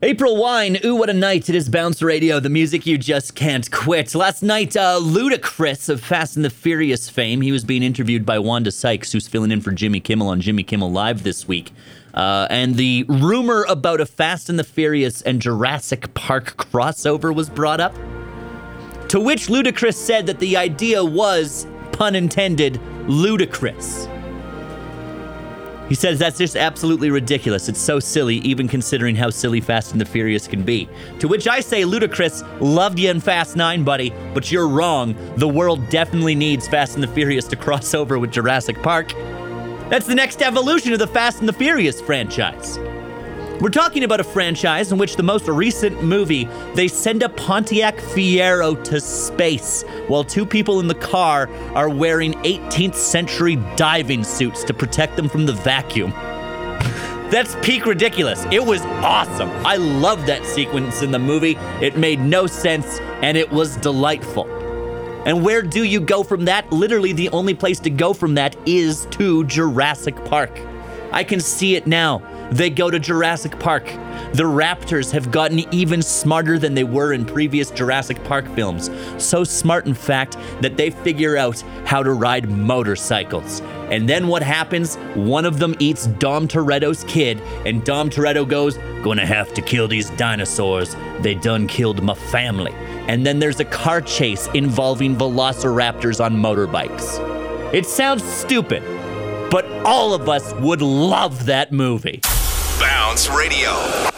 April Wine, ooh, what a night. It is Bounce Radio, the music you just can't quit. Last night, uh, Ludacris of Fast and the Furious fame, he was being interviewed by Wanda Sykes, who's filling in for Jimmy Kimmel on Jimmy Kimmel Live this week. Uh, and the rumor about a Fast and the Furious and Jurassic Park crossover was brought up. To which Ludacris said that the idea was, pun intended, ludicrous. He says that's just absolutely ridiculous. It's so silly, even considering how silly Fast and the Furious can be. To which I say, Ludacris, loved you in Fast 9, buddy, but you're wrong. The world definitely needs Fast and the Furious to cross over with Jurassic Park. That's the next evolution of the Fast and the Furious franchise. We're talking about a franchise in which the most recent movie, they send a Pontiac Fiero to space while two people in the car are wearing 18th century diving suits to protect them from the vacuum. That's peak ridiculous. It was awesome. I loved that sequence in the movie. It made no sense and it was delightful. And where do you go from that? Literally, the only place to go from that is to Jurassic Park. I can see it now. They go to Jurassic Park. The Raptors have gotten even smarter than they were in previous Jurassic Park films. So smart, in fact, that they figure out how to ride motorcycles. And then what happens? One of them eats Dom Toretto's kid, and Dom Toretto goes, Gonna have to kill these dinosaurs. They done killed my family. And then there's a car chase involving velociraptors on motorbikes. It sounds stupid, but all of us would love that movie. Bounce Radio.